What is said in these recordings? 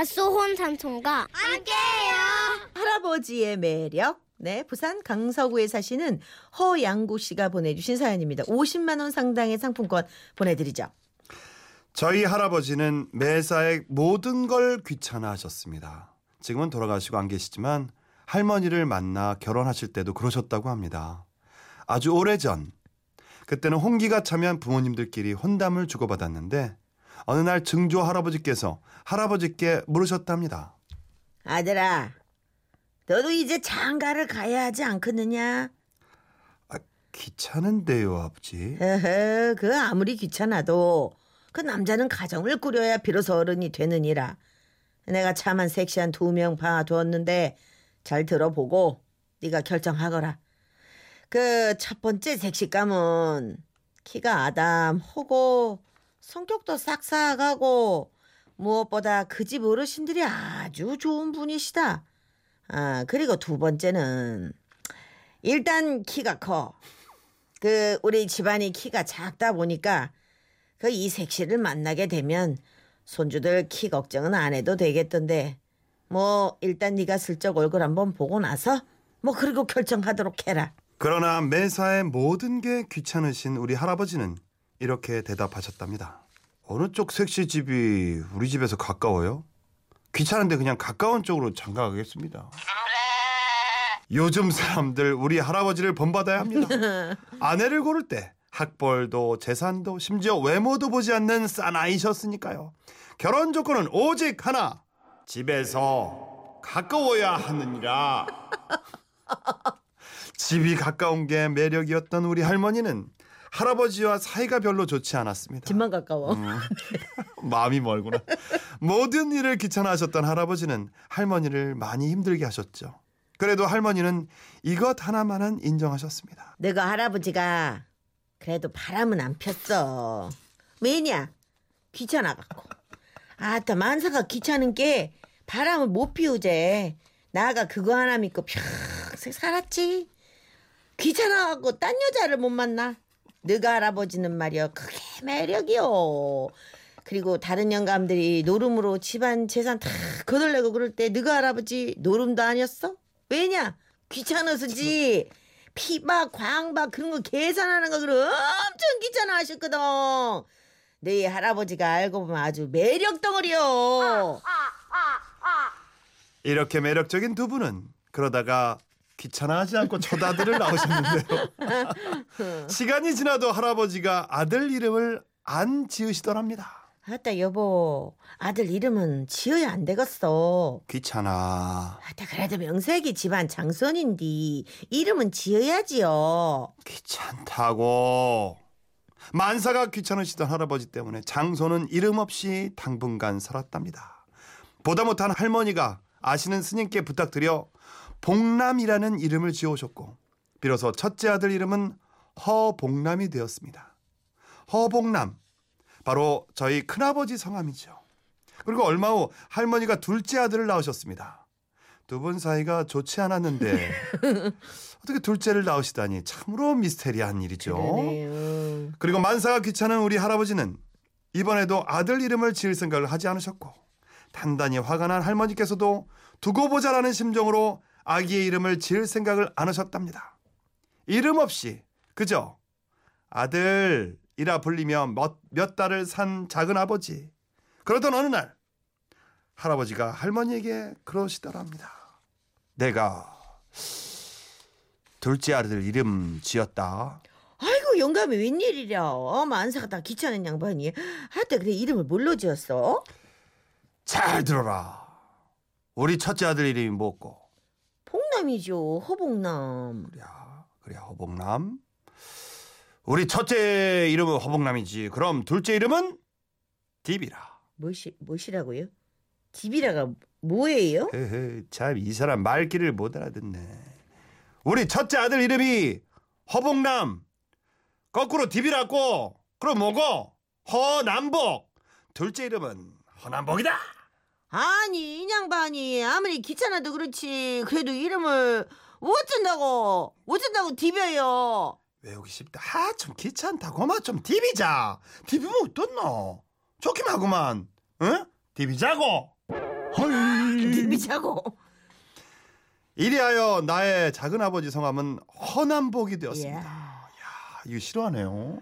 밭소혼 삼촌과 함께해요. 할아버지의 매력. 네, 부산 강서구에 사시는 허양구 씨가 보내주신 사연입니다. 50만 원 상당의 상품권 보내드리죠. 저희 할아버지는 매사에 모든 걸 귀찮아하셨습니다. 지금은 돌아가시고 안 계시지만 할머니를 만나 결혼하실 때도 그러셨다고 합니다. 아주 오래전 그때는 홍기가 차면 부모님들끼리 혼담을 주고받았는데 어느 날 증조 할아버지께서 할아버지께 물으셨답니다. 아들아, 너도 이제 장가를 가야 하지 않겠느냐? 아, 귀찮은데요, 아버지. 에헤, 그 아무리 귀찮아도 그 남자는 가정을 꾸려야 비로소 어른이 되느니라. 내가 차만 섹시한 두 명 봐두었는데 잘 들어보고 네가 결정하거라. 그 첫 번째 섹시감은 키가 아담하고 성격도 싹싹하고 무엇보다 그 집 어르신들이 아주 좋은 분이시다. 아 그리고 두 번째는 일단 키가 커. 그 우리 집안이 키가 작다 보니까 그이 섹시를 만나게 되면 손주들 키 걱정은 안 해도 되겠던데 뭐 일단 네가 슬쩍 얼굴 한번 보고 나서 뭐 그리고 결정하도록 해라. 그러나 매사에 모든 게 귀찮으신 우리 할아버지는 이렇게 대답하셨답니다. 어느 쪽 섹시 집이 우리 집에서 가까워요? 귀찮은데 그냥 가까운 쪽으로 장가 가겠습니다. 요즘 사람들 우리 할아버지를 본받아야 합니다. 아내를 고를 때 학벌도 재산도 심지어 외모도 보지 않는 사나이셨으니까요. 결혼 조건은 오직 하나. 집에서 가까워야 하느니라. 집이 가까운 게 매력이었던 우리 할머니는 할아버지와 사이가 별로 좋지 않았습니다. 집만 가까워. 음, 마음이 멀구나. 모든 일을 귀찮아하셨던 할아버지는 할머니를 많이 힘들게 하셨죠. 그래도 할머니는 이것 하나만은 인정하셨습니다. 내가 할아버지가 그래도 바람은 안 폈어. 왜냐? 귀찮아갖고. 아따 만사가 귀찮은 게 바람을 못 피우제. 나가 그거 하나 믿고 평생 살았지. 귀찮아갖고 딴 여자를 못 만나. 너가 할아버지는 말이야 그게 매력이요. 그리고 다른 영감들이 노름으로 집안 재산 다 거덜내고 그럴 때 너가 할아버지 노름도 아니었어? 왜냐? 귀찮아서지. 피박, 광박 그런 거 계산하는 거 그럼 엄청 귀찮아 하셨거든. 네 할아버지가 알고 보면 아주 매력 덩어리요. 이렇게 매력적인 두 분은 그러다가 귀찮아하지 않고 첫 아들을 낳으셨는데요. 시간이 지나도 할아버지가 아들 이름을 안 지으시더랍니다. 아따 여보 아들 이름은 지어야 안 되겠어. 귀찮아. 아따 그래도 명색이 집안 장손인디 이름은 지어야지요. 귀찮다고. 만사가 귀찮으시던 할아버지 때문에 장소는 이름 없이 당분간 살았답니다. 보다 못한 할머니가 아시는 스님께 부탁드려 복남이라는 이름을 지어오셨고 비로소 첫째 아들 이름은 허복남이 되었습니다. 허복남 바로 저희 큰아버지 성함이죠. 그리고 얼마 후 할머니가 둘째 아들을 낳으셨습니다. 두 분 사이가 좋지 않았는데 어떻게 둘째를 낳으시다니 참으로 미스테리한 일이죠. 그러네요. 그리고 만사가 귀찮은 우리 할아버지는 이번에도 아들 이름을 지을 생각을 하지 않으셨고 단단히 화가 난 할머니께서도 두고 보자라는 심정으로 아기의 이름을 지을 생각을 안 하셨답니다. 이름 없이 그저 아들이라 불리며 몇, 몇 달을 산 작은 아버지. 그러던 어느 날 할아버지가 할머니에게 그러시더랍니다. 내가 둘째 아들 이름 지었다. 아이고 영감이 웬일이랴. 어, 만사가 다 귀찮은 양반이. 하여튼 그래 이름을 뭘로 지었어? 잘 들어라. 우리 첫째 아들 이름이 뭐고? 복남이죠. 허복남. 그래, 그래 허복남. 우리 첫째 이름은 허복남이지. 그럼 둘째 이름은 디비라. 뭐시 뭐시라고요? 디비라가 뭐예요? 참 이 사람 말귀를 못 알아듣네. 우리 첫째 아들 이름이 허복남. 거꾸로 디비라고. 그럼 뭐고? 허남복. 둘째 이름은 허남복이다. 아니 이 양반이 아무리 귀찮아도 그렇지 그래도 이름을 어쩐다고 어쩐다고 디벼요. 외우기 쉽다. 아, 좀 귀찮다 고. 마 좀 디비자. 디비면 어떻노? 좋긴 하구만. 응? 디비자고. 헐. 디비자고. 이리하여 나의 작은 아버지 성함은 허남복이 되었습니다. 이야. 이거 싫어하네요.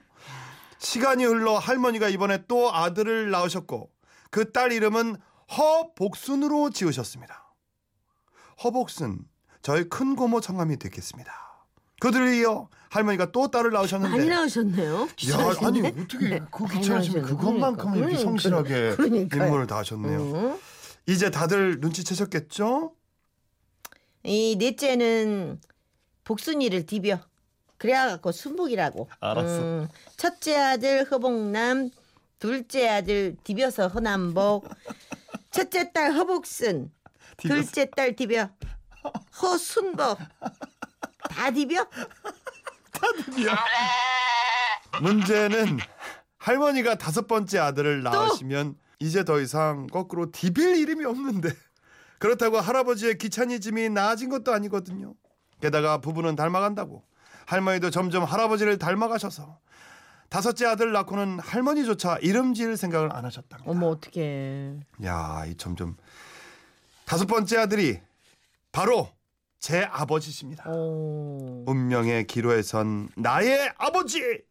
시간이 흘러 할머니가 이번에 또 아들을 낳으셨고 그 딸 이름은 허복순으로 지으셨습니다. 허복순 저희 큰 고모 성함이 되겠습니다. 그들을 이어 할머니가 또 딸을 낳으셨는데 많이 나오셨네요. 야, 아니 어떻게 그 많이 귀찮으시면. 그것만큼은 이렇게 그러니까, 성실하게 그러니까요. 임무를 다 하셨네요. 응? 이제 다들 눈치채셨겠죠? 이 넷째는 복순이를 디벼. 그래갖고 순복이라고. 알았어. 음, 첫째 아들 허복남, 둘째 아들 디벼서 허남복, 첫째 딸 허복순. 둘째 딸 디벼 허순복. 다 디벼? 문제는 할머니가 다섯 번째 아들을 낳으시면 이제 더 이상 거꾸로 디빌 이름이 없는데 그렇다고 할아버지의 귀차니즘이 나아진 것도 아니거든요. 게다가 부부는 닮아간다고 할머니도 점점 할아버지를 닮아가셔서 다섯째 아들 낳고는 할머니조차 이름 지을 생각을 안 하셨답니다. 어머 어떡해. 야, 이 점점 다섯 번째 아들이 바로 제 아버지십니다. 어. 운명의 기로에 선 나의 아버지.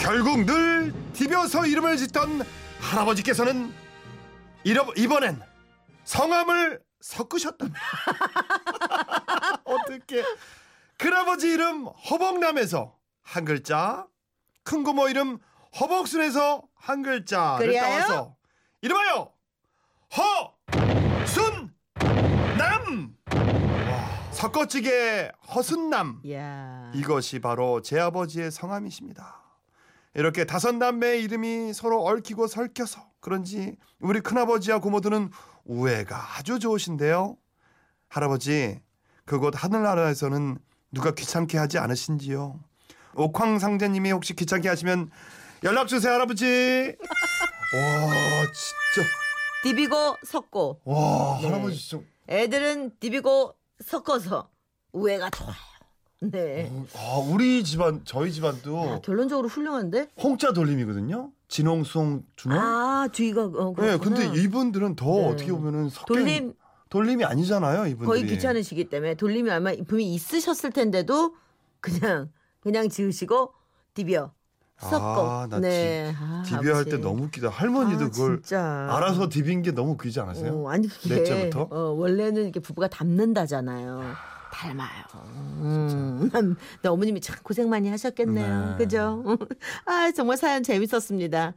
결국 늘 디벼서 이름을 짓던 할아버지께서는 이러, 이번엔 성함을 섞으셨답니다. 어떻게 큰아버지 이름 허복남에서 한 글자, 큰 고모 이름 허복순에서 한 글자를 그래요? 따와서 이름하여 허순남 섞어찌개 허순남 야. 이것이 바로 제 아버지의 성함이십니다. 이렇게 다섯 남매의 이름이 서로 얽히고 설켜서 그런지 우리 큰아버지와 고모들은 우애가 아주 좋으신데요. 할아버지 그곳 하늘나라에서는 누가 귀찮게 하지 않으신지요? 옥황상제님이 혹시 귀찮게 하시면 연락 주세요 할아버지. 와 진짜 디비고 섞고 와 네. 할아버지 진짜 애들은 디비고 섞어서 우애가 좋아요. 네. 아 우리 집안 저희 집안도 야, 결론적으로 훌륭한데? 홍자 돌림이거든요. 진홍, 수홍, 준홍. 아 뒤가 어, 네, 그렇구나. 근데 이분들은 더 네. 어떻게 보면은 섞여 돌림 돌림이 아니잖아요, 이분들이. 거의 귀찮으시기 때문에 돌림이 아마 분명히 있으셨을 텐데도 그냥 그냥 지으시고 디벼 섞고 아, 나 네. 아, 디비 할때 아버지. 너무 웃기다. 할머니도 아, 그걸 진짜. 알아서 디빈 게 너무 웃기지 않으세요? 어, 아니 그게 넷째부터? 어, 원래는 이렇게 부부가 닮는다잖아요. 닮아요. 음, 난- 근데 어머님이 참 고생 많이 하셨겠네요. 네. 그죠? 아 정말 사연 재밌었습니다.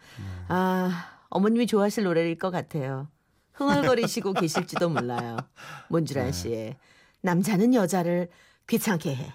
아 어머님이 좋아하실 노래일 것 같아요. 흥얼거리시고 계실지도 몰라요. 몬주란 씨의 남자는 여자를 귀찮게 해.